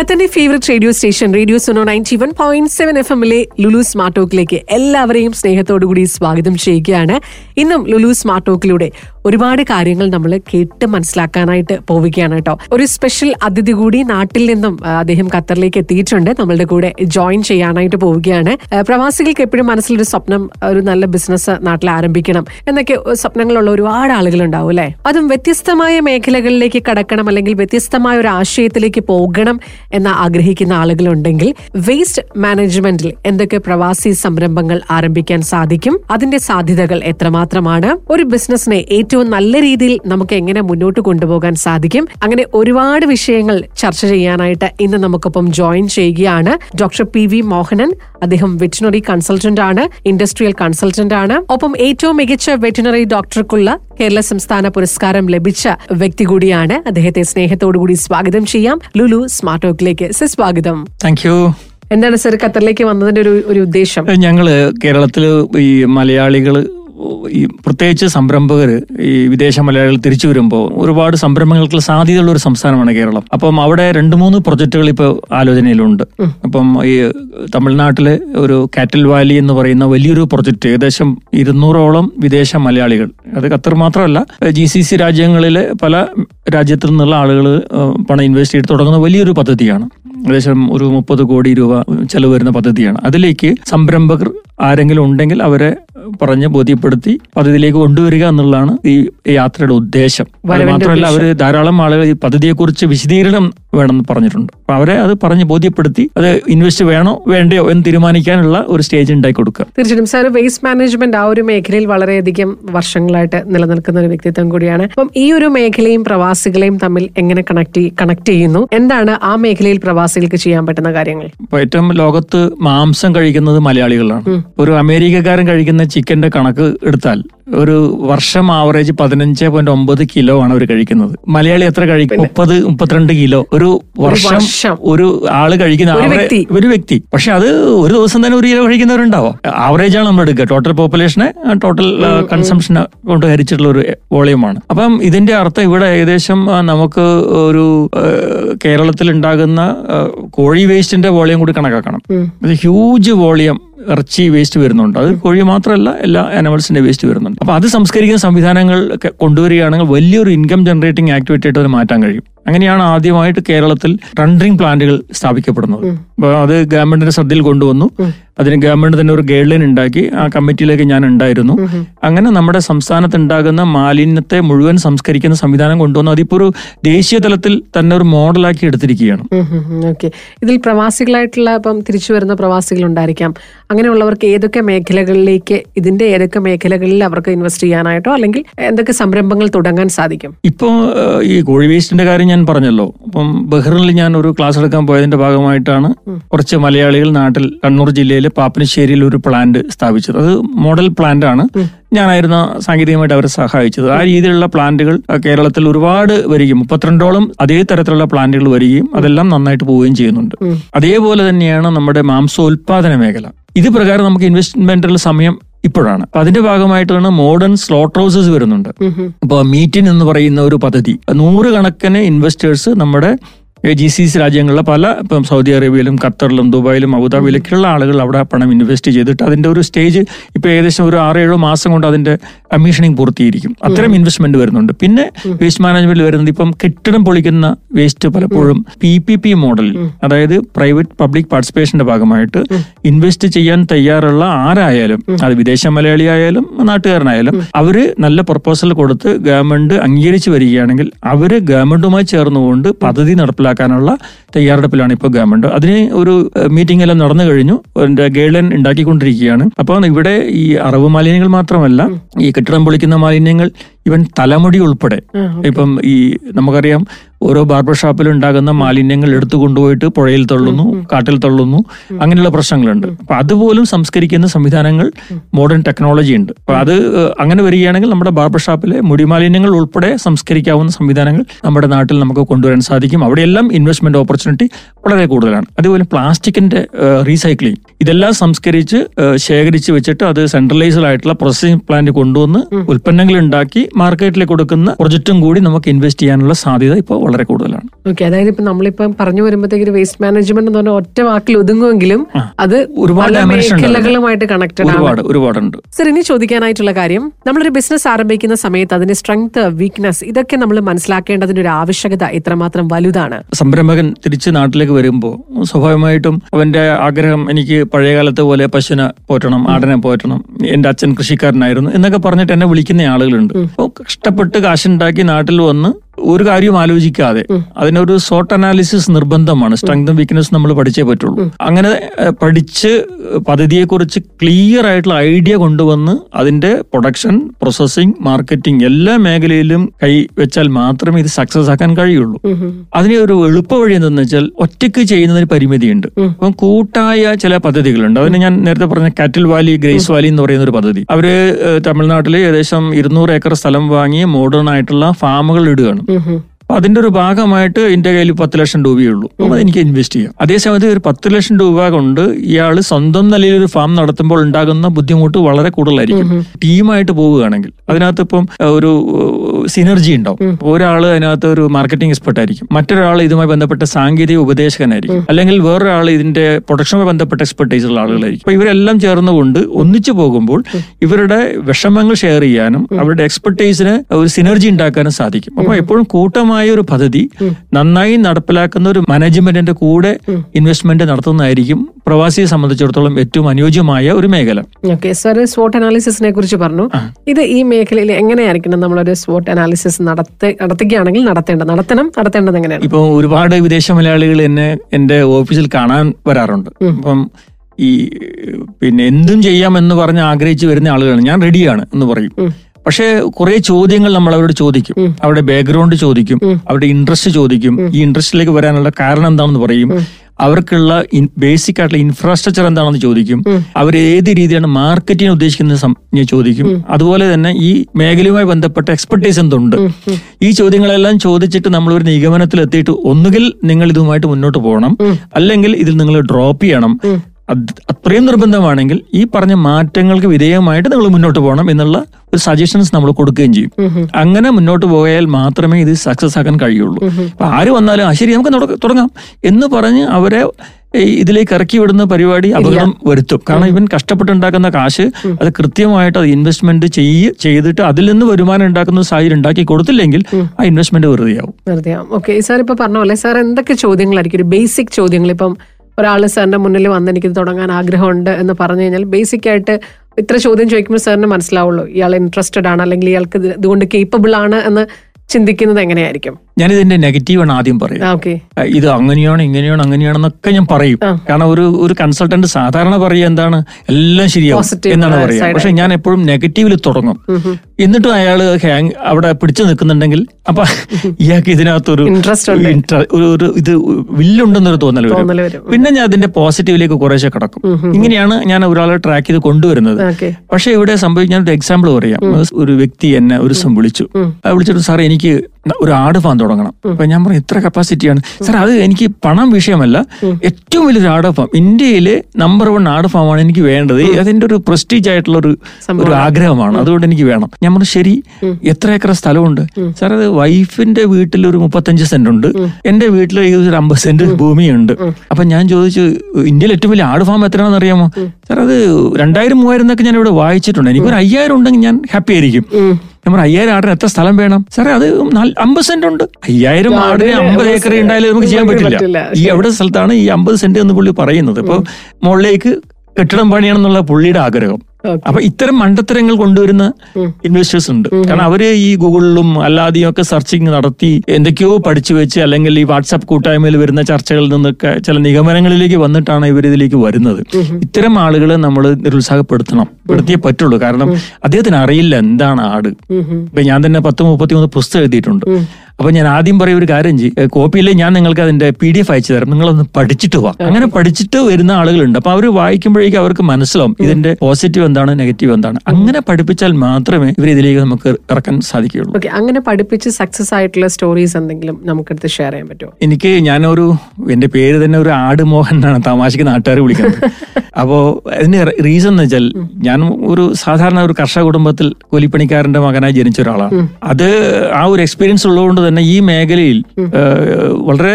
ഖത്തന്റെ favourite radio station radio Suno ninety one point seven F എമ്മിലെ Lulu smart ടോക്കിലേക്ക് എല്ലാവരെയും സ്നേഹത്തോടുകൂടി സ്വാഗതം ചെയ്യുകയാണ്. ഇന്നും ലുലു സ്മാർട്ട് ടോക്കിലൂടെ ഒരുപാട് കാര്യങ്ങൾ നമ്മൾ കേട്ട് മനസ്സിലാക്കാനായിട്ട് പോവുകയാണ് കേട്ടോ. ഒരു സ്പെഷ്യൽ അതിഥി കൂടി നാട്ടിൽ നിന്നും അദ്ദേഹം ഖത്തറിലേക്ക് എത്തിയിട്ടുണ്ട്. നമ്മളുടെ കൂടെ ജോയിൻ ചെയ്യാനായിട്ട് പോവുകയാണ്. പ്രവാസികൾക്ക് എപ്പോഴും മനസ്സിലൊരു സ്വപ്നം ഒരു നല്ല ബിസിനസ് നാട്ടിൽ ആരംഭിക്കണം എന്നൊക്കെ സ്വപ്നങ്ങളുള്ള ഒരുപാട് ആളുകൾ ഉണ്ടാവും അല്ലെ? അതും വ്യത്യസ്തമായ മേഖലകളിലേക്ക് കടക്കണം അല്ലെങ്കിൽ വ്യത്യസ്തമായ ഒരു ആശയത്തിലേക്ക് പോകണം എന്ന് ആഗ്രഹിക്കുന്ന ആളുകളുണ്ടെങ്കിൽ വേസ്റ്റ് മാനേജ്മെന്റിൽ എന്തൊക്കെ പ്രവാസി സംരംഭങ്ങൾ ആരംഭിക്കാൻ സാധിക്കും അതിന്റെ സാധ്യതകൾ എത്രമാത്രമാണ് ഒരു ബിസിനസിനെ ഏറ്റവും നല്ല രീതിയിൽ നമുക്ക് എങ്ങനെ മുന്നോട്ട് കൊണ്ടുപോകാൻ സാധിക്കും. അങ്ങനെ ഒരുപാട് വിഷയങ്ങൾ ചർച്ച ചെയ്യാനായിട്ട് ഇന്ന് നമുക്കൊപ്പം ജോയിൻ ചെയ്യുകയാണ് ഡോക്ടർ പി വി മോഹനൻ. അദ്ദേഹം വെറ്റിനറി കൺസൾട്ടന്റ് ആണ് ഇൻഡസ്ട്രിയൽ കൺസൾട്ടന്റ് ആണ്. ഒപ്പം ഏറ്റവും മികച്ച വെറ്റിനറി ഡോക്ടർക്കുള്ള കേരള സംസ്ഥാന പുരസ്കാരം ലഭിച്ച വ്യക്തി കൂടിയാണ്. അദ്ദേഹത്തെ സ്നേഹത്തോടുകൂടി സ്വാഗതം ചെയ്യാം. ലുലു സ്മാർട്ട് ടോക്കിലേക്ക് സ്വാഗതം താങ്ക് യു എന്താണ് സർ ഖത്തറിലേക്ക് വന്നതിന്റെ ഒരു ഒരു ഉദ്ദേശം? ഞങ്ങൾ കേരളത്തിൽ ഈ മലയാളികൾ ഈ പ്രത്യേകിച്ച് സംരംഭകർ ഈ വിദേശ മലയാളികൾ തിരിച്ചു വരുമ്പോൾ ഒരുപാട് സംരംഭങ്ങൾക്കുള്ള സാധ്യതയുള്ള ഒരു സംസ്ഥാനമാണ് കേരളം. അപ്പം അവിടെ രണ്ട് മൂന്ന് പ്രൊജക്ടുകൾ ഇപ്പോൾ ആലോചനയിലുണ്ട്. അപ്പം ഈ തമിഴ്നാട്ടിലെ ഒരു കാറ്റൽ വാലി എന്ന് പറയുന്ന വലിയൊരു പ്രൊജക്ട് ഏകദേശം ഇരുന്നൂറോളം വിദേശ മലയാളികൾ. അത് ഖത്തർ മാത്രമല്ല ജി സി സി രാജ്യങ്ങളിലെ പല രാജ്യത്തു നിന്നുള്ള ആളുകൾ പണം ഇൻവെസ്റ്റ് ചെയ്ത് തുടങ്ങുന്ന വലിയൊരു പദ്ധതിയാണ്. ഏകദേശം ഒരു മുപ്പത് കോടി രൂപ ചെലവ് വരുന്ന പദ്ധതിയാണ്. അതിലേക്ക് സംരംഭകർ ആരെങ്കിലും ഉണ്ടെങ്കിൽ അവരെ പറഞ്ഞ് ബോധ്യപ്പെടുത്തി പദ്ധതിയിലേക്ക് കൊണ്ടുവരിക എന്നുള്ളതാണ് ഈ യാത്രയുടെ ഉദ്ദേശം. അത് മാത്രമല്ല അവർ ധാരാളം ആളുകൾ ഈ പദ്ധതിയെക്കുറിച്ച് വിശദീകരണം വേണമെന്ന് പറഞ്ഞിട്ടുണ്ട്. അപ്പൊ അവരെ അത് പറഞ്ഞ് ബോധ്യപ്പെടുത്തി അത് ഇൻവെസ്റ്റ് വേണോ വേണ്ടയോ എന്ന് തീരുമാനിക്കാനുള്ള ഒരു സ്റ്റേജ് ഉണ്ടാക്കി കൊടുക്കുക. തീർച്ചയായിട്ടും. സാർ വേസ്റ്റ് മാനേജ്മെന്റ് ആ ഒരു മേഖലയിൽ വളരെയധികം വർഷങ്ങളായിട്ട് നിലനിൽക്കുന്ന ഒരു വ്യക്തിത്വം കൂടിയാണ്. അപ്പം ഈ ഒരു മേഖലയും പ്രവാസികളെയും തമ്മിൽ എങ്ങനെ കണക്ട് കണക്ട് ചെയ്യുന്നു? എന്താണ് ആ മേഖലയിൽ പ്രവാസികൾക്ക് ചെയ്യാൻ പറ്റുന്ന കാര്യങ്ങൾ? ഏറ്റവും ലോകത്ത് മാംസം കഴിക്കുന്നത് മലയാളികളാണ്. ഒരു അമേരിക്കക്കാരൻ കഴിക്കുന്ന ചിക്കന്റെ കണക്ക് എടുത്താൽ ഒരു വർഷം ആവറേജ് പതിനഞ്ച് പോയിന്റ് ഒമ്പത് കിലോ ആണ് അവർ കഴിക്കുന്നത്. മലയാളി എത്ര കഴിക്കും മുപ്പത് മുപ്പത്തിരണ്ട് കിലോ ഒരു വർഷം. ഒരു ആൾ കഴിക്കുന്ന ഒരു വ്യക്തി. പക്ഷെ അത് ഒരു ദിവസം തന്നെ ഒരു കിലോ കഴിക്കുന്നവരുണ്ടാവും. ആവറേജ് ആണ് നമ്മൾ എടുക്കുക. ടോട്ടൽ പോപ്പുലേഷനെ ടോട്ടൽ കൺസംഷനെ കൊണ്ട് ഹരിച്ചിട്ടുള്ള ഒരു വോളിയമാണ് അപ്പം ഇതിന്റെ അർത്ഥം ഇവിടെ ഏകദേശം നമുക്ക് ഒരു കേരളത്തിൽ ഉണ്ടാകുന്ന കോഴി വേസ്റ്റിന്റെ വോളിയം കൂടി കണക്കാക്കണം. ഹ്യൂജ് വോളിയം ഇറച്ചി വേസ്റ്റ് വരുന്നുണ്ട്. അത് കോഴി മാത്രമല്ല എല്ലാ ആനിമൽസിന്റെ വേസ്റ്റ് വരുന്നുണ്ട്. അപ്പൊ അത് സംസ്കരിക്കുന്ന സംവിധാനങ്ങൾ കൊണ്ടുവരികയാണെങ്കിൽ വലിയൊരു ഇൻകം ജനറേറ്റിംഗ് ആക്ടിവിറ്റി ആയിട്ട് അത് മാറ്റാൻ കഴിയും. അങ്ങനെയാണ് ആദ്യമായിട്ട് കേരളത്തിൽ റണ്ടറിങ് പ്ലാന്റുകൾ സ്ഥാപിക്കപ്പെടുന്നത്. അത് ഗവൺമെന്റിന്റെ ശ്രദ്ധയിൽ കൊണ്ടുവന്നു. അതിന് ഗവൺമെന്റ് തന്നെ ഒരു ഗൈഡ് ലൈൻ ഉണ്ടാക്കി ആ കമ്മിറ്റിയിലേക്ക് ഞാൻ ഉണ്ടായിരുന്നു. അങ്ങനെ നമ്മുടെ സംസ്ഥാനത്ത് ഉണ്ടാകുന്ന മാലിന്യത്തെ മുഴുവൻ സംസ്കരിക്കുന്ന സംവിധാനം കൊണ്ടുവന്നു അതിപ്പോ ഒരു ദേശീയ തലത്തിൽ തന്നെ ഒരു മോഡലാക്കി എടുത്തിരിക്കുകയാണ്. ഓക്കെ ഇതിൽ പ്രവാസികളായിട്ടുള്ള ഇപ്പം തിരിച്ചു വരുന്ന പ്രവാസികൾ ഉണ്ടായിരിക്കാം. അങ്ങനെയുള്ളവർക്ക് ഏതൊക്കെ മേഖലകളിലേക്ക് ഇതിന്റെ ഏതൊക്കെ മേഖലകളിൽ അവർക്ക് ഇൻവെസ്റ്റ് ചെയ്യാനായിട്ടോ അല്ലെങ്കിൽ എന്തൊക്കെ സംരംഭങ്ങൾ തുടങ്ങാൻ സാധിക്കും? ഇപ്പോ ഈ കോഴി വേസ്റ്റിന്റെ കാര്യം ഞാൻ പറഞ്ഞല്ലോ. അപ്പം ബഹ്റിനിൽ ഞാൻ ഒരു ക്ലാസ് എടുക്കാൻ പോയതിന്റെ ഭാഗമായിട്ടാണ് കുറച്ച് മലയാളികൾ നാട്ടിൽ കണ്ണൂർ ജില്ലയിലെ പാപ്പനശ്ശേരിയിൽ ഒരു പ്ലാന്റ് സ്ഥാപിച്ചത്. അത് മോഡൽ പ്ലാന്റ് ആണ്. ഞാനായിരുന്ന സാങ്കേതികമായിട്ട് അവരെ സഹായിച്ചത്. ആ രീതിയിലുള്ള പ്ലാന്റുകൾ കേരളത്തിൽ ഒരുപാട് വരികയും മുപ്പത്തിരണ്ടോളം അതേ തരത്തിലുള്ള പ്ലാന്റുകൾ വരികയും അതെല്ലാം നന്നായിട്ട് പോവുകയും ചെയ്യുന്നുണ്ട്. അതേപോലെ തന്നെയാണ് നമ്മുടെ മാംസോൽപാദന മേഖല. ഇത് പ്രകാരം നമുക്ക് ഇൻവെസ്റ്റ്മെന്റിലുള്ള സമയം ഇപ്പോഴാണ്. അപ്പൊ അതിന്റെ ഭാഗമായിട്ടാണ് മോഡേൺ സ്ലോട്ട് ഹൗസസ് വരുന്നുണ്ട്. അപ്പൊ മീറ്റിൻ എന്ന് പറയുന്ന ഒരു പദ്ധതി. നൂറുകണക്കിന് ഇൻവെസ്റ്റേഴ്സ് നമ്മുടെ ജി സി സി രാജ്യങ്ങളിലെ പല ഇപ്പം സൗദി അറേബ്യയിലും ഖത്തറിലും ദുബായിലും അബുദാബിയിലൊക്കെയുള്ള ആളുകൾ അവിടെ പണം ഇൻവെസ്റ്റ് ചെയ്തിട്ട് അതിന്റെ ഒരു സ്റ്റേജ് ഇപ്പൊ ഏകദേശം ഒരു ആറേഴോ മാസം കൊണ്ട് അതിന്റെ കമ്മീഷനിങ് പൂർത്തീകരിക്കും. അത്തരം ഇൻവെസ്റ്റ്മെന്റ് വരുന്നുണ്ട്. പിന്നെ വേസ്റ്റ് മാനേജ്മെന്റിൽ വരുന്നത് ഇപ്പം കെട്ടിടം പൊളിക്കുന്ന വേസ്റ്റ് പലപ്പോഴും പി പി പി മോഡലിൽ അതായത് പ്രൈവറ്റ് പബ്ലിക് പാർട്ടിസിപ്പേഷന്റെ ഭാഗമായിട്ട് ഇൻവെസ്റ്റ് ചെയ്യാൻ തയ്യാറുള്ള ആരായാലും അത് വിദേശ മലയാളി ആയാലും നാട്ടുകാരനായാലും അവർ നല്ല പ്രപ്പോസൽ കൊടുത്ത് ഗവൺമെന്റ് അംഗീകരിച്ചു വരികയാണെങ്കിൽ അവർ ഗവൺമെന്റുമായി ചേർന്നുകൊണ്ട് പദ്ധതി നടപ്പിലാക്കാനുള്ള തയ്യാറെടുപ്പിലാണ് ഇപ്പോൾ ഗവൺമെന്റ്. അതിന് ഒരു മീറ്റിംഗ് എല്ലാം നടന്നു കഴിഞ്ഞു. അതിന്റെ ഗൈഡ് ലൈൻ ഉണ്ടാക്കിക്കൊണ്ടിരിക്കുകയാണ്. അപ്പോൾ ഇവിടെ ഈ അറവ് മാലിന്യങ്ങൾ മാത്രമല്ല ഈ കെട്ടിടം പൊളിക്കുന്ന മാലിന്യങ്ങൾ ഇവൻ തലമുടി ഉൾപ്പെടെ. ഇപ്പം ഈ നമുക്കറിയാം ഓരോ ബാർബർ ഷോപ്പിൽ ഉണ്ടാകുന്ന മാലിന്യങ്ങൾ എടുത്തു കൊണ്ടുപോയിട്ട് പുഴയിൽ തള്ളുന്നു കാട്ടിൽ തള്ളുന്നു അങ്ങനെയുള്ള പ്രശ്നങ്ങളുണ്ട്. അപ്പൊ അതുപോലും സംസ്കരിക്കുന്ന സംവിധാനങ്ങൾ മോഡേൺ ടെക്നോളജി ഉണ്ട്. അപ്പൊ അത് അങ്ങനെ വരികയാണെങ്കിൽ നമ്മുടെ ബാർബർ ഷോപ്പിലെ മുടി മാലിന്യങ്ങൾ ഉൾപ്പെടെ സംസ്കരിക്കാവുന്ന സംവിധാനങ്ങൾ നമ്മുടെ നാട്ടിൽ നമുക്ക് കൊണ്ടുവരാൻ സാധിക്കും. അവിടെയെല്ലാം ഇൻവെസ്റ്റ്മെന്റ് ഓപ്പർച്യൂണിറ്റി വളരെ കൂടുതലാണ്. അതുപോലെ പ്ലാസ്റ്റിക്കിന്റെ റീസൈക്ലിംഗ് ഇതെല്ലാം സംസ്കരിച്ച് ശേഖരിച്ച് വെച്ചിട്ട് അത് സെൻട്രലൈസ്ഡ് ആയിട്ടുള്ള പ്രോസസിംഗ് പ്ലാന്റ് കൊണ്ടുവന്ന് ഉൽപ്പന്നങ്ങൾ ഉണ്ടാക്കി മാർക്കറ്റിൽ കൊടുക്കുന്ന പ്രൊജക്റ്റും കൂടി നമുക്ക് ഇൻവെസ്റ്റ് ചെയ്യാനുള്ള സാധ്യത ഇപ്പോൾ വളരെ കൂടുതലാണ്. ഓക്കെ അതായത് ഇപ്പൊ നമ്മളിപ്പം പറഞ്ഞു വരുമ്പോഴത്തേക്ക് വേസ്റ്റ് മാനേജ്മെന്റ് എന്ന് പറഞ്ഞാൽ ഒറ്റ വാക്കിൽ ഒതുങ്ങുമെങ്കിലും അത് ഒരുപാട്. മേഖലകളുമായിട്ട് കണക്റ്റഡ് ഒരുപാട് ഒരുപാടുണ്ട്. സർ ഇനി ചോദിക്കാനായിട്ടുള്ള കാര്യം നമ്മളൊരു ബിസിനസ് ആരംഭിക്കുന്ന സമയത്ത് അതിന്റെ സ്ട്രെങ്ത് വീക്ക്നെസ് ഇതൊക്കെ നമ്മൾ മനസ്സിലാക്കേണ്ടതിന്റെ ഒരു ആവശ്യകത എത്രമാത്രം വലുതാണ്? സംരംഭകൻ തിരിച്ച് നാട്ടിലേക്ക് വരുമ്പോൾ സ്വാഭാവികമായിട്ടും അവന്റെ ആഗ്രഹം എനിക്ക് പഴയകാലത്തെ പോലെ പശുവിനെ പോറ്റണം ആടനെ പോറ്റണം എന്റെ അച്ഛൻ കൃഷിക്കാരനായിരുന്നു എന്നൊക്കെ പറഞ്ഞിട്ട് എന്നെ വിളിക്കുന്ന ആളുകളുണ്ട്. അപ്പോൾ കഷ്ടപ്പെട്ട് കാശുണ്ടാക്കി നാട്ടിൽ വന്ന് ഒരു കാര്യം ആലോചിക്കാതെ അതിനൊരു സോട്ട് അനാലിസിസ് നിർബന്ധമാണ്. സ്ട്രെങ്തും വീക്ക്നെസ് നമ്മൾ പഠിച്ചേ പറ്റുള്ളൂ. അങ്ങനെ പഠിച്ച് പദ്ധതിയെക്കുറിച്ച് ക്ലിയർ ആയിട്ടുള്ള ഐഡിയ കൊണ്ടുവന്ന് അതിന്റെ പ്രൊഡക്ഷൻ പ്രോസസ്സിംഗ് മാർക്കറ്റിംഗ് എല്ലാ മേഖലയിലും കൈ വെച്ചാൽ മാത്രമേ ഇത് സക്സസ് ആക്കാൻ കഴിയുള്ളൂ. അതിന് ഒരു എളുപ്പ വഴി എന്തെന്ന് വെച്ചാൽ ഒറ്റയ്ക്ക് ചെയ്യുന്നതിന് പരിമിതിയുണ്ട്. അപ്പം കൂട്ടായ ചില പദ്ധതികളുണ്ട്. അതിന് ഞാൻ നേരത്തെ പറഞ്ഞ കാറ്റിൽ വാലി ഗ്രേസ് വാലി എന്ന് പറയുന്ന ഒരു പദ്ധതി. അവർ തമിഴ്നാട്ടിൽ ഏകദേശം ഇരുന്നൂറ് ഏക്കർ സ്ഥലം വാങ്ങി മോഡേൺ ആയിട്ടുള്ള ഫാമുകൾ ഇടുകയാണ്. Mm-hmm. അപ്പൊ അതിന്റെ ഒരു ഭാഗമായിട്ട് എന്റെ കയ്യിൽ പത്ത് ലക്ഷം രൂപയേ ഉള്ളൂ അപ്പൊ എനിക്ക് ഇൻവെസ്റ്റ് ചെയ്യാം. അതേസമയത്ത് ഒരു പത്ത് ലക്ഷം രൂപ കൊണ്ട് ഇയാൾ സ്വന്തം നിലയിൽ ഒരു ഫാം നടത്തുമ്പോൾ ഉണ്ടാകുന്ന ബുദ്ധിമുട്ട് വളരെ കൂടുതലായിരിക്കും. ടീമായിട്ട് പോവുകയാണെങ്കിൽ. അതിനകത്ത് ഇപ്പം ഒരു സിനർജി ഉണ്ടാവും. ഒരാൾ അതിനകത്ത് ഒരു മാർക്കറ്റിംഗ് എക്സ്പെർട്ട് ആയിരിക്കും. മറ്റൊരാൾ ഇതുമായി ബന്ധപ്പെട്ട സാങ്കേതിക ഉപദേശകനായിരിക്കും. അല്ലെങ്കിൽ വേറൊരാൾ ഇതിന്റെ പ്രൊഡക്ഷനുമായി ബന്ധപ്പെട്ട എക്സ്പെർട്ടൈസ് ഉള്ള ആളുകളായിരിക്കും. അപ്പൊ ഇവരെല്ലാം ചേർന്നുകൊണ്ട് ഒന്നിച്ചു പോകുമ്പോൾ ഇവരുടെ വിഷമങ്ങൾ ഷെയർ ചെയ്യാനും അവരുടെ എക്സ്പെർട്ടൈസിന് ഒരു സിനർജി ഉണ്ടാക്കാനും സാധിക്കും. അപ്പൊ എപ്പോഴും കൂട്ടമായ ഒരു പദ്ധതി നന്നായി നടപ്പിലാക്കുന്ന ഒരു മാനേജ്മെന്റിന്റെ കൂടെ ഇൻവെസ്റ്റ്മെന്റ് നടത്തുന്നതായിരിക്കും പ്രവാസിയെ സംബന്ധിച്ചിടത്തോളം ഏറ്റവും അനുയോജ്യമായ ഒരു മേഖല. സ്വോട്ട് അനാലിസിസിനെ കുറിച്ച് പറഞ്ഞു. ഇത് ഈ മേഖലയിൽ എങ്ങനെയായിരിക്കണം നമ്മളൊരു സ്പോട്ട് അനാലിസിസ് നടത്തി നടത്തുകയാണെങ്കിൽ നടത്തേണ്ട നടത്തണം നടത്തേണ്ടത് എങ്ങനെയാണ്? ഇപ്പൊ ഒരുപാട് വിദേശ മലയാളികൾ എന്നെ എന്റെ ഓഫീസിൽ കാണാൻ വരാറുണ്ട്. അപ്പം ഈ പിന്നെ എന്തും ചെയ്യാം എന്ന് പറഞ്ഞ് ആഗ്രഹിച്ചു വരുന്ന ആളുകളാണ്. ഞാൻ റെഡിയാണ് എന്ന് പറയും. പക്ഷേ കുറെ ചോദ്യങ്ങൾ നമ്മൾ അവരോട് ചോദിക്കും അവരുടെ ബാക്ക്ഗ്രൗണ്ട് ചോദിക്കും. അവരുടെ ഇൻട്രസ്റ്റ് ചോദിക്കും. ഈ ഇൻട്രസ്റ്റിലേക്ക് വരാനുള്ള കാരണം എന്താണെന്ന് പറയും. അവർക്കുള്ള ബേസിക് ആയിട്ടുള്ള ഇൻഫ്രാസ്ട്രക്ചർ എന്താണെന്ന് ചോദിക്കും. അവർ ഏത് രീതിയാണ് മാർക്കറ്റിന് ഉദ്ദേശിക്കുന്നത് ചോദിക്കും. അതുപോലെ തന്നെ ഈ മേഖലയുമായി ബന്ധപ്പെട്ട എക്സ്പെർട്ടൈസ് എന്തുണ്ട്? ഈ ചോദ്യങ്ങളെല്ലാം ചോദിച്ചിട്ട് നമ്മൾ ഒരു നിഗമനത്തിൽ എത്തിയിട്ട് ഒന്നുകിൽ നിങ്ങൾ ഇതുമായിട്ട് മുന്നോട്ട് പോകണം. അല്ലെങ്കിൽ ഇതിൽ നിങ്ങൾ ഡ്രോപ്പ് ചെയ്യണം. അത്രയും നിർബന്ധമാണെങ്കിൽ ഈ പറഞ്ഞ മാറ്റങ്ങൾക്ക് വിധേയമായിട്ട് നിങ്ങൾ മുന്നോട്ട് പോകണം എന്നുള്ള ഒരു സജഷൻസ് നമ്മൾ കൊടുക്കുകയും ചെയ്യും. അങ്ങനെ മുന്നോട്ട് പോയാൽ മാത്രമേ ഇത് സക്സസ് ആക്കാൻ കഴിയുള്ളൂ. അപ്പൊ ആര് വന്നാലും ആ ശരി നമുക്ക് തുട- തുടങ്ങാം എന്ന് പറഞ്ഞ് അവരെ ഇതിലേക്ക് ഇറക്കി വിടുന്ന പരിപാടി അപകടം വരുത്തും. കാരണം ഇവൻ കഷ്ടപ്പെട്ടുണ്ടാക്കുന്ന കാശ് അത് കൃത്യമായിട്ട് അത് ഇൻവെസ്റ്റ്മെന്റ് ചെയ്യ് ചെയ്തിട്ട് അതിൽ നിന്ന് വരുമാനം ഉണ്ടാക്കുന്ന സാഹചര്യം ഉണ്ടാക്കി കൊടുത്തില്ലെങ്കിൽ ആ ഇൻവെസ്റ്റ്മെന്റ് വെറുതെയാവും. വെറുതെയാവും. ഓക്കെ സാർ ഇപ്പൊ പറഞ്ഞ പോലെ സാർ എന്തൊക്കെ ചോദ്യങ്ങളായിരിക്കും? ഒരു ബേസിക് ചോദ്യങ്ങൾ ഇപ്പം ഒരാൾ സാറിന്റെ മുന്നിൽ വന്ന് എനിക്ക് തുടങ്ങാൻ ആഗ്രഹമുണ്ട് എന്ന് പറഞ്ഞു കഴിഞ്ഞാൽ ബേസിക് ആയിട്ട് ഇത്ര ചോദ്യം ചോദിക്കുമ്പോൾ സാറിന് മനസ്സിലാവുള്ളൂ. ഇയാൾ ഇൻട്രസ്റ്റഡ് ആണ് അല്ലെങ്കിൽ ഇയാൾക്ക് ഇത് ഇതുകൊണ്ട് കേപ്പബിൾ ആണ് എന്ന് ചിന്തിക്കുന്നത് എങ്ങനെയായിരിക്കും? ഞാനിതിന്റെ നെഗറ്റീവാണ് ആദ്യം പറയും ഇത് അങ്ങനെയാണ് ഇങ്ങനെയാണ് അങ്ങനെയാണെന്നൊക്കെ ഞാൻ പറയും. കാരണം ഒരു ഒരു കൺസൾട്ടന്റ് സാധാരണ പറയുക എന്താണ്? എല്ലാം ശരിയാവും എന്നാണ് പറയുക. പക്ഷെ ഞാൻ എപ്പോഴും നെഗറ്റീവിൽ തുടങ്ങും. എന്നിട്ടും അയാൾ ഹാങ് അവിടെ പിടിച്ചു നിൽക്കുന്നുണ്ടെങ്കിൽ അപ്പൊ ഇയാൾക്ക് ഇതിനകത്തൊരു. ഒരു ഒരു ഇത് വില്ലുണ്ടെന്നൊരു തോന്നൽ വരും. പിന്നെ ഞാൻ അതിന്റെ പോസിറ്റീവിലേക്ക് കുറേശ്ശെ കിടക്കും. ഇങ്ങനെയാണ് ഞാൻ ഒരാളെ ട്രാക്ക് ചെയ്ത് കൊണ്ടുവരുന്നത്. പക്ഷെ ഇവിടെ സംഭവിക്കാൻ ഒരു എക്സാമ്പിൾ പറയാം. ഒരു വ്യക്തി എന്നെ ഒരു ദിവസം വിളിച്ചു. വിളിച്ചിട്ട് സാർ എനിക്ക് ഒരു ആട് ഫാം തുടങ്ങണം അപ്പൊ ഞാൻ പറഞ്ഞു ഇത്ര കപ്പാസിറ്റിയാണ് സാർ അത് എനിക്ക് പണം വിഷയമല്ല. ഏറ്റവും വലിയൊരു ആട് ഫാം ഇന്ത്യയിലെ നമ്പർ വൺ ആട് ഫാം ആണ് എനിക്ക് വേണ്ടത്. അതിന്റെ ഒരു പ്രസ്റ്റീജ് ആയിട്ടുള്ള ഒരു ഒരു ആഗ്രഹമാണ്. അതുകൊണ്ട് എനിക്ക് വേണം. ഞാൻ പറഞ്ഞു ശരി. എത്ര ഏക്കർ സ്ഥലമുണ്ട്? സാർ അത് വൈഫിന്റെ വീട്ടിൽ ഒരു മുപ്പത്തഞ്ച് സെന്റ് ഉണ്ട്. എന്റെ വീട്ടിൽ ഒരു അമ്പത് സെന്റ് ഭൂമിയുണ്ട്. അപ്പൊ ഞാൻ ചോദിച്ചു ഇന്ത്യയിൽ ഏറ്റവും വലിയ ആട് ഫാം എത്രയാണെന്ന് അറിയാമോ? സാർ അത് രണ്ടായിരം മൂവായിരം എന്നൊക്കെ ഞാൻ ഇവിടെ വായിച്ചിട്ടുണ്ട്. എനിക്കൊരു അയ്യായിരം ഉണ്ടെങ്കിൽ ഞാൻ ഹാപ്പി ആയിരിക്കും. ഞാൻ പറഞ്ഞു അയ്യായിരം ആടിന് എത്ര സ്ഥലം വേണം? സാറേ അത് അമ്പത് സെന്റ് ഉണ്ട്. അയ്യായിരം ആടിന് അമ്പത് ഏക്കർ ഉണ്ടായാലും നമുക്ക് ചെയ്യാൻ പറ്റില്ല. ഈ എവിടെ സ്ഥലത്താണ് ഈ അമ്പത് സെന്റ് എന്ന് പുള്ളി പറയുന്നത്? ഇപ്പൊ മുകളിലേക്ക് കെട്ടിടം പണിയണമെന്നുള്ള പുള്ളിയുടെ ആഗ്രഹം. അപ്പൊ ഇത്തരം മണ്ടത്തരങ്ങൾ കൊണ്ടുവരുന്ന ഇൻവെസ്റ്റേഴ്സ് ഉണ്ട്. കാരണം അവർ ഈ ഗൂഗിളിലും അല്ലാതെയും ഒക്കെ സെർച്ചിങ് നടത്തി എന്തൊക്കെയോ പഠിച്ചു വെച്ച് അല്ലെങ്കിൽ ഈ വാട്സാപ്പ് കൂട്ടായ്മയിൽ വരുന്ന ചർച്ചകളിൽ നിന്നൊക്കെ ചില നിഗമനങ്ങളിലേക്ക് വന്നിട്ടാണ് ഇവർ ഇതിലേക്ക് വരുന്നത്. ഇത്തരം ആളുകളെ നമ്മൾ നിരുത്സാഹപ്പെടുത്തണം. പെടുത്തിയേ പറ്റുള്ളൂ. കാരണം അദ്ദേഹത്തിന് അറിയില്ല എന്താണ് ആട്. ഇപ്പൊ ഞാൻ തന്നെ പത്ത് മുപ്പത്തി മൂന്ന് പുസ്തകം എഴുതിയിട്ടുണ്ട്. അപ്പൊ ഞാൻ ആദ്യം പറയ ഒരു കാര്യം ചെയ്യും. കോപ്പിയില്ലേ ഞാൻ നിങ്ങൾക്ക് അതിന്റെ പി ഡി എഫ് അയച്ചു തരാം. നിങ്ങളൊന്ന് പഠിച്ചിട്ട് പോവാം അങ്ങനെ പഠിച്ചിട്ട് വരുന്ന ആളുകളുണ്ട്. അപ്പൊ അവർ വായിക്കുമ്പോഴേക്കും അവർക്ക് മനസ്സിലാവും ഇതിന്റെ പോസിറ്റീവ് എന്താണ് നെഗറ്റീവ് എന്താണ്? അങ്ങനെ പഠിപ്പിച്ചാൽ മാത്രമേ ഇവർ ഇതിലേക്ക് നമുക്ക് ഇറക്കാൻ സാധിക്കുകയുള്ളൂ. ഓക്കെ അങ്ങനെ പഠിപ്പിച്ച് സക്സസ് ആയിട്ടുള്ള സ്റ്റോറീസ് എന്തെങ്കിലും നമുക്കെടുത്ത് ഷെയർ ചെയ്യാൻ പറ്റുമോ? എനിക്ക് ഞാനൊരു എന്റെ പേര് തന്നെ ഒരു ആട് മോഹൻ എന്നാണ് തമാശക്ക് നാട്ടുകാർ വിളിക്കുന്നത്. അപ്പോ അതിന് റീസൺ എന്ന് വെച്ചാൽ ഞാൻ ഒരു സാധാരണ ഒരു കർഷക കുടുംബത്തിൽ കൂലിപ്പണിക്കാരന്റെ മകനായി ജനിച്ച ഒരാളാണ്. അത് ആ ഒരു എക്സ്പീരിയൻസ് ഉള്ളതുകൊണ്ട് തന്നെ ഈ മേഖലയിൽ വളരെ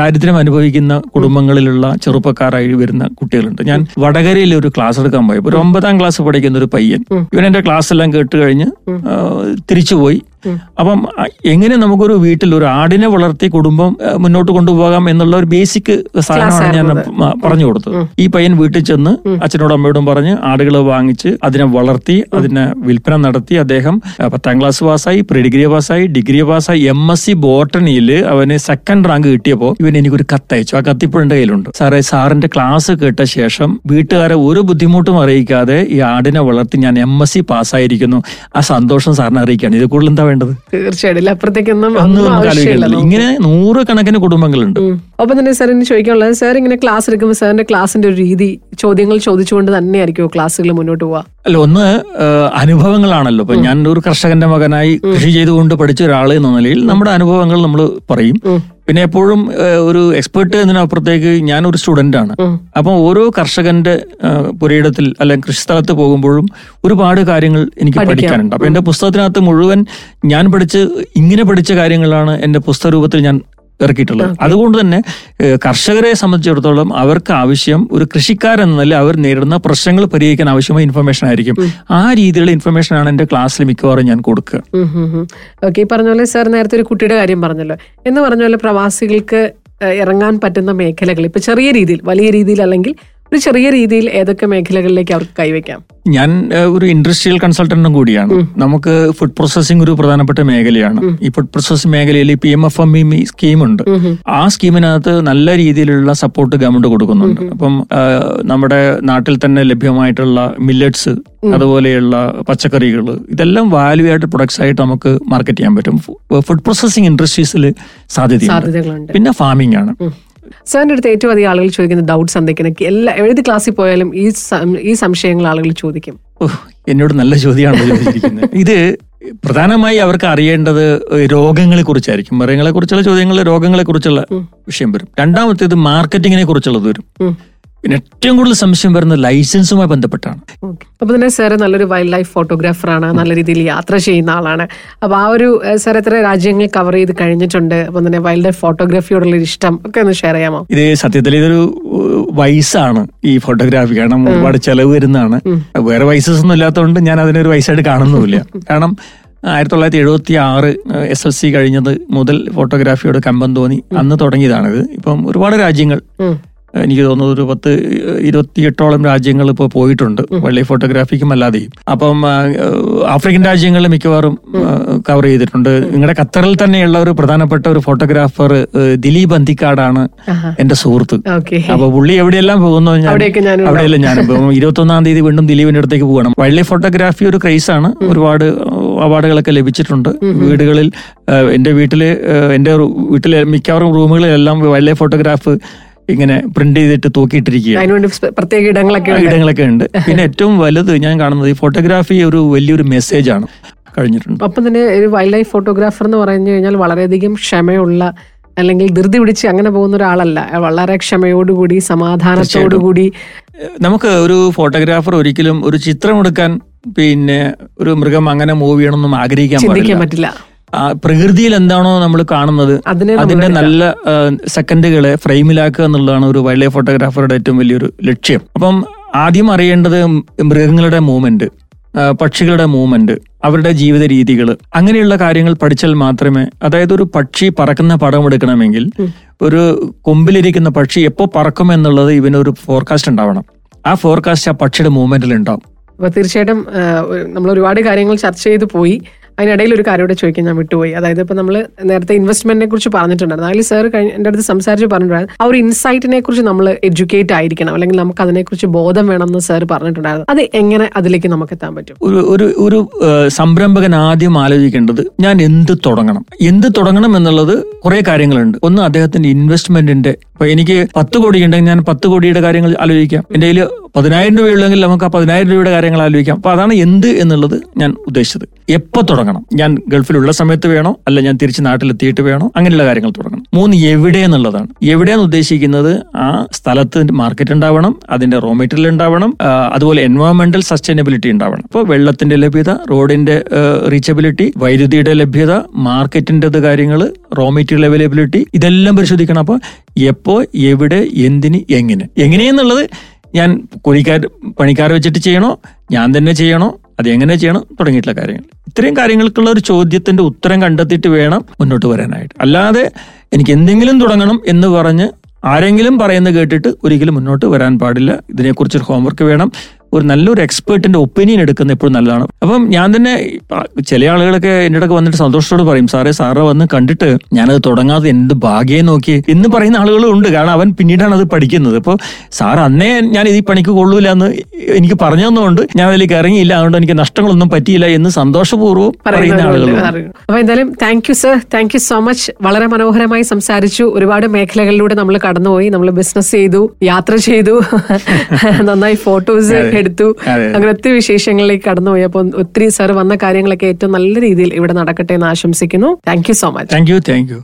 ദാരിദ്ര്യം അനുഭവിക്കുന്ന കുടുംബങ്ങളിലുള്ള ചെറുപ്പക്കാരായി വരുന്ന കുട്ടികളുണ്ട്. ഞാൻ വടകരയിൽ ഒരു ക്ലാസ് എടുക്കാൻ പോയപ്പോൾ ഒരു ഒമ്പതാം ക്ലാസ് പഠിക്കുന്ന ഒരു പയ്യൻ. ഇവൻ എന്റെ ക്ലാസ് എല്ലാം കേട്ട് കഴിഞ്ഞ് തിരിച്ചുപോയി. അപ്പം എങ്ങനെ നമുക്കൊരു വീട്ടിൽ ഒരു ആടിനെ വളർത്തി കുടുംബം മുന്നോട്ട് കൊണ്ടുപോകാം എന്നുള്ള ഒരു ബേസിക് സാധനമാണ് ഞാൻ പറഞ്ഞു കൊടുത്തത്. ഈ പയ്യൻ വീട്ടിൽ ചെന്ന് അച്ഛനോടും അമ്മയോടും പറഞ്ഞ് ആടുകളെ വാങ്ങിച്ച് അതിനെ വളർത്തി അതിനെ വിൽപ്പന നടത്തി അദ്ദേഹം പത്താം ക്ലാസ് പാസ്സായി പ്രീ ഡിഗ്രി പാസ്സായി ഡിഗ്രി പാസ്സായി എം എസ് സി ബോട്ടണിയിൽ അവന് സെക്കൻഡ് റാങ്ക് കിട്ടിയപ്പോൾ ഇവൻ എനിക്കൊരു കത്തയച്ചു. ആ കത്തിപ്പോൾ എന്റെ കയ്യിലുണ്ട്. സാറേ സാറിന്റെ ക്ലാസ് കേട്ട ശേഷം വീട്ടുകാരെ ഒരു ബുദ്ധിമുട്ടും അറിയിക്കാതെ ഈ ആടിനെ വളർത്തി ഞാൻ എം എസ് സി പാസ്സായിരിക്കുന്നു. ആ സന്തോഷം സാറിനെ അറിയിക്കുകയാണ്. ഇത് കൂടുതൽ എന്താ വേണ്ടത്? തീർച്ചയായിട്ടും. ഇങ്ങനെ അപ്പുറത്തേക്കൊന്നും കണക്കിന് കുടുംബങ്ങളുണ്ട്. ഒപ്പം തന്നെ സാറിന് ചോദിക്കാനുള്ളത് സാർ ഇങ്ങനെ ക്ലാസ് എടുക്കുമ്പോൾ സാറിന്റെ ക്ലാസിന്റെ ഒരു രീതി ചോദ്യങ്ങൾ ചോദിച്ചുകൊണ്ട് തന്നെയായിരിക്കുമോ ക്ലാസ്സുകൾ മുന്നോട്ട് പോവാ അല്ല ഒന്ന് അനുഭവങ്ങളാണല്ലോ. ഇപ്പൊ ഞാൻ ഒരു കർഷകന്റെ മകനായി കൃഷി ചെയ്തുകൊണ്ട് പഠിച്ച ഒരാൾ എന്ന നിലയിൽ നമ്മുടെ അനുഭവങ്ങൾ നമ്മൾ പറയും. പിന്നെ എപ്പോഴും ഒരു എക്സ്പേർട്ട് എന്നതിനപ്പുറത്തേക്ക് ഞാനൊരു സ്റ്റുഡന്റ് സ്റ്റുഡന്റ് ആണ് അപ്പം ഓരോ കർഷകന്റെ പുരയിടത്തിൽ അല്ലെങ്കിൽ കൃഷിസ്ഥലത്ത് പോകുമ്പോഴും ഒരുപാട് കാര്യങ്ങൾ എനിക്ക് പഠിക്കാനുണ്ട്. അപ്പൊ എന്റെ പുസ്തകത്തിനകത്ത് മുഴുവൻ ഞാൻ പഠിച്ച് ഇങ്ങനെ പഠിച്ച കാര്യങ്ങളാണ് എന്റെ പുസ്തക രൂപത്തിൽ ഞാൻ ഇറക്കിയിട്ടുള്ളത്. അതുകൊണ്ട് തന്നെ കർഷകരെ സംബന്ധിച്ചിടത്തോളം അവർക്ക് ആവശ്യം ഒരു കൃഷിക്കാരെന്ന നില അവർ നേരിടുന്ന പ്രശ്നങ്ങൾ പരിഹരിക്കാൻ ആവശ്യമായ ഇൻഫർമേഷൻ ആയിരിക്കും. ആ രീതിയിലുള്ള ഇൻഫർമേഷൻ ആണ് എന്റെ ക്ലാസ്സിൽ മിക്കവാറും ഞാൻ കൊടുക്കുക. ഓക്കെ ഈ പറഞ്ഞ പോലെ സാർ നേരത്തെ ഒരു കുട്ടിയുടെ കാര്യം പറഞ്ഞല്ലോ. എന്ന് പറഞ്ഞ പോലെ പ്രവാസികൾക്ക് ഇറങ്ങാൻ പറ്റുന്ന മേഖലകൾ ഇപ്പൊ ചെറിയ രീതിയിൽ വലിയ രീതിയിൽ അല്ലെങ്കിൽ ഒരു ചെറിയ രീതിയിൽ ഏതൊക്കെ മേഖലകളിലേക്ക് അവർക്ക് കൈവയ്ക്കാം? ഞാൻ ഒരു ഇൻഡസ്ട്രിയൽ കൺസൾട്ടന്റും കൂടിയാണ്. നമുക്ക് ഫുഡ് പ്രോസസ്സിംഗ് ഒരു പ്രധാനപ്പെട്ട മേഖലയാണ്. ഈ ഫുഡ് പ്രോസസ്സിംഗ് മേഖലയിൽ P M F M E സ്കീമുണ്ട് ആ സ്കീമിനകത്ത് നല്ല രീതിയിലുള്ള സപ്പോർട്ട് ഗവൺമെന്റ് കൊടുക്കുന്നുണ്ട്. അപ്പം നമ്മുടെ നാട്ടിൽ തന്നെ ലഭ്യമായിട്ടുള്ള മില്ലറ്റ്സ് അതുപോലെയുള്ള പച്ചക്കറികൾ ഇതെല്ലാം വാല്യൂ ആയിട്ട് പ്രൊഡക്ട്സ് ആയിട്ട് നമുക്ക് മാർക്കറ്റ് ചെയ്യാൻ പറ്റും. ഫുഡ് പ്രോസസ്സിംഗ് ഇൻഡസ്ട്രീസിൽ സാധ്യതയുണ്ട്. പിന്നെ ഫാമിംഗ് ആണ്. സാറിന്റെ അടുത്ത് ഏറ്റവും അധികം ആളുകൾ ചോദിക്കുന്ന ഡൗട്ട്സ് എന്തൊക്കെയാണ്? എല്ലാ ഏത് ക്ലാസ്സിൽ പോയാലും ഈ ഈ സംശയങ്ങൾ ആളുകൾ ചോദിക്കും. എന്നോട് നല്ല ചോദ്യമാണ് ചോദിച്ചിരിക്കുന്നത് ഇത് പ്രധാനമായി അവർക്ക് അറിയേണ്ടത് രോഗങ്ങളെ കുറിച്ചായിരിക്കും. മൃഗങ്ങളെ കുറിച്ചുള്ള ചോദ്യങ്ങൾ രോഗങ്ങളെ കുറിച്ചുള്ള വിഷയം വരും. രണ്ടാമത്തേത് മാർക്കറ്റിങ്ങിനെ കുറിച്ചുള്ളത് വരും. പിന്നെ ഏറ്റവും കൂടുതൽ സംശയം വരുന്നത് ലൈസൻസുമായി ബന്ധപ്പെട്ടാണ്. അപ്പൊ തന്നെ സാറ് നല്ലൊരു വൈൽഡ് ലൈഫ് ഫോട്ടോഗ്രാഫറാണ് നല്ല രീതിയിൽ യാത്ര ചെയ്യുന്ന ആളാണ്. അപ്പൊ ആ ഒരു സാർ എത്ര രാജ്യങ്ങൾ കവർ ചെയ്ത് കഴിഞ്ഞിട്ടുണ്ട്. അപ്പൊ തന്നെ വൈൽഡ് ലൈഫ് ഫോട്ടോഗ്രാഫിയോടുള്ള ഇഷ്ടം ഒക്കെ ഒന്ന് ഷെയർ ചെയ്യാമോ? ഇത് സത്യത്തിൽ ഇതൊരു വയസ്സാണ് ഈ ഫോട്ടോഗ്രാഫി. കാരണം ഒരുപാട് ചെലവ് വരുന്നതാണ്. വേറെ വയസ്സസ് ഒന്നും ഇല്ലാത്തതുകൊണ്ട് ഞാൻ അതിനൊരു വയസ്സായിട്ട് കാണുന്നുമില്ല. കാരണം ആയിരത്തി തൊള്ളായിരത്തി എഴുപത്തി ആറ് എസ് എൽ സി കഴിഞ്ഞത് മുതൽ ഫോട്ടോഗ്രാഫിയോട് കമ്പം തോന്നി. അന്ന് തുടങ്ങിയതാണിത്. ഇപ്പം ഒരുപാട് രാജ്യങ്ങൾ. എനിക്ക് തോന്നുന്നു ഒരു പത്ത് ഇരുപത്തിയെട്ടോളം രാജ്യങ്ങൾ ഇപ്പോൾ പോയിട്ടുണ്ട് വള്ളി ഫോട്ടോഗ്രാഫിക്കും അല്ലാതെയും. അപ്പം ആഫ്രിക്കൻ രാജ്യങ്ങളിൽ മിക്കവാറും കവർ ചെയ്തിട്ടുണ്ട്. നിങ്ങളുടെ ഖത്തറിൽ തന്നെയുള്ള ഒരു പ്രധാനപ്പെട്ട ഒരു ഫോട്ടോഗ്രാഫർ ദിലീപ് അന്തിക്കാടാണ്. എന്റെ സുഹൃത്ത്. അപ്പൊ പുള്ളി എവിടെയെല്ലാം പോകുന്നു അവിടെയെല്ലാം ഞാൻ ഇരുപത്തി ഒന്നാം തീയതി വീണ്ടും ദിലീപിന്റെ അടുത്തേക്ക് പോകണം. വള്ളി ഫോട്ടോഗ്രാഫി ഒരു ക്രൈസ് ആണ്. ഒരുപാട് അവാർഡുകളൊക്കെ ലഭിച്ചിട്ടുണ്ട്. വീടുകളിൽ എന്റെ എന്റെ വീട്ടിൽ എന്റെ വീട്ടിലെ മിക്കവാറും റൂമുകളിലെല്ലാം വൈൽഡ് ലൈഫ് ഫോട്ടോഗ്രാഫ് ഇങ്ങനെ പ്രിന്റ് ചെയ്തിട്ട് തൂക്കിയിട്ടിരിക്കുക അതിനുവേണ്ടി സ്പെ- പ്രത്യേക ഇടങ്ങളൊക്കെ ഉണ്ട്. ഇടങ്ങളൊക്കെ ഉണ്ട്. പിന്നെ ഏറ്റവും വലുത് ഞാൻ കാണുന്നത് ഈ ഫോട്ടോഗ്രാഫി ഒരു വലിയൊരു മെസ്സേജ് ആണ്. കഴിഞ്ഞിട്ടുണ്ട്. അപ്പം തന്നെ ഒരു വൈൽഡ് ലൈഫ് ഫോട്ടോഗ്രാഫർ എന്ന് പറഞ്ഞു കഴിഞ്ഞാൽ വളരെയധികം ക്ഷമയുള്ള അല്ലെങ്കിൽ ധൃതി പിടിച്ച് അങ്ങനെ പോകുന്ന ഒരാളല്ല. വളരെ ക്ഷമയോടുകൂടി സമാധാനത്തോടുകൂടി നമുക്ക് ഒരു ഫോട്ടോഗ്രാഫർ ഒരിക്കലും ഒരു ചിത്രം എടുക്കാൻ പിന്നെ ഒരു മൃഗം അങ്ങനെ മൂവ് ചെയ്യണമെന്നും ആഗ്രഹിക്കാൻ പറ്റില്ല. പ്രകൃതിയിൽ എന്താണോ നമ്മൾ കാണുന്നത് അതിനെ അതിന്റെ നല്ല സെക്കൻഡുകളെ ഫ്രെയിമിലാക്കുക എന്നുള്ളതാണ് ഒരു വൈൽഡ് ലൈഫ് ഫോട്ടോഗ്രാഫറുടെ ഏറ്റവും വലിയൊരു ലക്ഷ്യം. അപ്പം ആദ്യം അറിയേണ്ടത് മൃഗങ്ങളുടെ മൂവ്മെന്റ് പക്ഷികളുടെ മൂവ്മെന്റ് അവരുടെ ജീവിത രീതികൾ അങ്ങനെയുള്ള കാര്യങ്ങൾ പഠിച്ചാൽ മാത്രമേ അതായത് ഒരു പക്ഷി പറക്കുന്ന പടം എടുക്കണമെങ്കിൽ ഒരു കൊമ്പിലിരിക്കുന്ന പക്ഷി എപ്പോൾ പറക്കും എന്നുള്ളത് ഇവനൊരു ഫോർകാസ്റ്റ് ഉണ്ടാവണം. ആ ഫോർകാസ്റ്റ് ആ പക്ഷിയുടെ മൂവ്മെന്റിൽ ഉണ്ടാവും. അപ്പൊ തീർച്ചയായിട്ടും നമ്മൾ ഒരുപാട് കാര്യങ്ങൾ ചർച്ച ചെയ്തു പോയി. അതിനിടയിൽ ഒരു കാര്യം കൂടെ ചോദിക്കാൻ ഞാൻ വിട്ടുപോയി. അതായത് ഇപ്പൊ നമ്മൾ നേരത്തെ ഇൻവെസ്റ്റ്മെന്റിനെ കുറിച്ച് പറഞ്ഞിട്ടുണ്ടായിരുന്നു. അതിൽ സാർ എന്റെ അടുത്ത് സംസാരിച്ച് പറഞ്ഞിട്ടുണ്ടായിരുന്നു. ആ ഒരു ഇൻസൈറ്റിനെ കുറിച്ച് നമ്മൾ എഡ്യൂക്കേറ്റ് ആയിരിക്കണം. അല്ലെങ്കിൽ നമുക്ക് അതിനെക്കുറിച്ച് ബോധം വേണം എന്ന് സാർ പറഞ്ഞിട്ടുണ്ടായിരുന്നു. അത് എങ്ങനെ അതിലേക്ക് നമുക്ക് എത്താൻ പറ്റും? ഒരു ഒരു സംരംഭകൻ ആദ്യം ആലോചിക്കേണ്ടത് ഞാൻ എന്ത് തുടങ്ങണം? എന്ത് തുടങ്ങണം എന്നുള്ളത് കുറെ കാര്യങ്ങളുണ്ട്. ഒന്ന് അദ്ദേഹത്തിന്റെ ഇൻവെസ്റ്റ്മെന്റിന്റെ ഇപ്പൊ എനിക്ക് പത്ത് കോടി ഉണ്ടെങ്കിൽ ഞാൻ പത്ത് കോടിയുടെ കാര്യങ്ങൾ ആലോചിക്കാം. എന്റെ കയ്യിൽ പതിനായിരം രൂപയുള്ളെങ്കിൽ നമുക്ക് ആ പതിനായിരം രൂപയുടെ കാര്യങ്ങൾ ആലോചിക്കാം. അപ്പൊ അതാണ് എന്ത് എന്നുള്ളത് ഞാൻ ഉദ്ദേശിച്ചത്. എപ്പോ തുടങ്ങണം? ഞാൻ ഗൾഫിലുള്ള സമയത്ത് വേണോ? അല്ല ഞാൻ തിരിച്ച് നാട്ടിലെത്തിയിട്ട് വേണോ? അങ്ങനെയുള്ള കാര്യങ്ങൾ തുടങ്ങണം. മൂന്ന് എവിടെ എന്നുള്ളതാണ്. എവിടെയാണ് ഉദ്ദേശിക്കുന്നത്? ആ സ്ഥലത്ത് മാർക്കറ്റ് ഉണ്ടാവണം അതിന്റെ റോ മെറ്റീരിയൽ ഉണ്ടാവണം അതുപോലെ എൻവയോൺമെന്റൽ സസ്റ്റൈനബിലിറ്റി ഉണ്ടാവണം. അപ്പോൾ വെള്ളത്തിന്റെ ലഭ്യത റോഡിന്റെ റീച്ചബിലിറ്റി വൈദ്യുതിയുടെ ലഭ്യത മാർക്കറ്റിന്റെ കാര്യങ്ങൾ റോ മെറ്റീരിയൽ അവൈലബിലിറ്റി ഇതെല്ലാം പരിശോധിക്കണം. അപ്പോൾ എപ്പോ എവിടെ എന്തിന് എങ്ങനെ? എങ്ങനെയെന്നുള്ളത് ഞാൻ കൂലിക്കാർ പണിക്കാരെ വെച്ചിട്ട് ചെയ്യണോ? ഞാൻ തന്നെ ചെയ്യണോ? അത് എങ്ങനെ ചെയ്യണം? തുടങ്ങിയിട്ടുള്ള കാര്യങ്ങൾ. ഇത്രയും കാര്യങ്ങൾക്കുള്ള ഒരു ചോദ്യത്തിന്റെ ഉത്തരം കണ്ടെത്തിയിട്ട് വേണം മുന്നോട്ട് വരാനായിട്ട്. അല്ലാതെ എനിക്ക് എന്തെങ്കിലും തുടങ്ങണം എന്ന് പറഞ്ഞ് ആരെങ്കിലും പറയുന്നത് കേട്ടിട്ട് ഒരിക്കലും മുന്നോട്ട് വരാൻ പാടില്ല. ഇതിനെക്കുറിച്ചൊരു ഹോംവർക്ക് വേണം. ഒരു നല്ലൊരു എക്സ്പേർട്ടിന്റെ ഒപ്പീനിയൻ എടുക്കുന്നത് എപ്പോഴും നല്ലതാണ്. അപ്പം ഞാൻ തന്നെ ചില ആളുകളൊക്കെ എന്റെ അടുക്ക് വന്നിട്ട് സന്തോഷത്തോട് പറയും സാറേ സാറെ വന്ന് കണ്ടിട്ട് ഞാനത് തുടങ്ങാതെ എന്ത് ഭാഗ്യം നോക്കി? എന്ന് പറയുന്ന ആളുകളും ഉണ്ട്. കാരണം അവൻ പിന്നീടാണ് അത് പഠിക്കുന്നത്. അപ്പോൾ സാർ അന്നേ ഞാൻ ഈ പണിക്ക് കൊള്ളൂല എന്ന് എനിക്ക് പറഞ്ഞതുകൊണ്ട് ഞാൻ അതിലേക്ക് ഇറങ്ങിയില്ല. അതുകൊണ്ട് എനിക്ക് നഷ്ടങ്ങളൊന്നും പറ്റിയില്ല എന്ന് സന്തോഷപൂർവം പറയുന്ന പറയുന്നവരുണ്ട്. അപ്പൊ എന്തായാലും thank you sir thank you so much വളരെ മനോഹരമായി സംസാരിച്ചു. ഒരുപാട് മേഖലകളിലൂടെ നമ്മൾ കടന്നുപോയി. നമ്മൾ ബിസിനസ് ചെയ്തു യാത്ര ചെയ്തു. നന്നായി ഫോട്ടോസ് എടുത്തു. അങ്ങനെ ഒത്തിരി വിശേഷങ്ങളിലേക്ക് കടന്നുപോയി അപ്പോൾ ഒത്തിരി സർ വന്ന കാര്യങ്ങളൊക്കെ ഏറ്റവും നല്ല രീതിയിൽ ഇവിടെ നടക്കട്ടെ എന്ന് ആശംസിക്കുന്നു. Thank you so much thank you thank you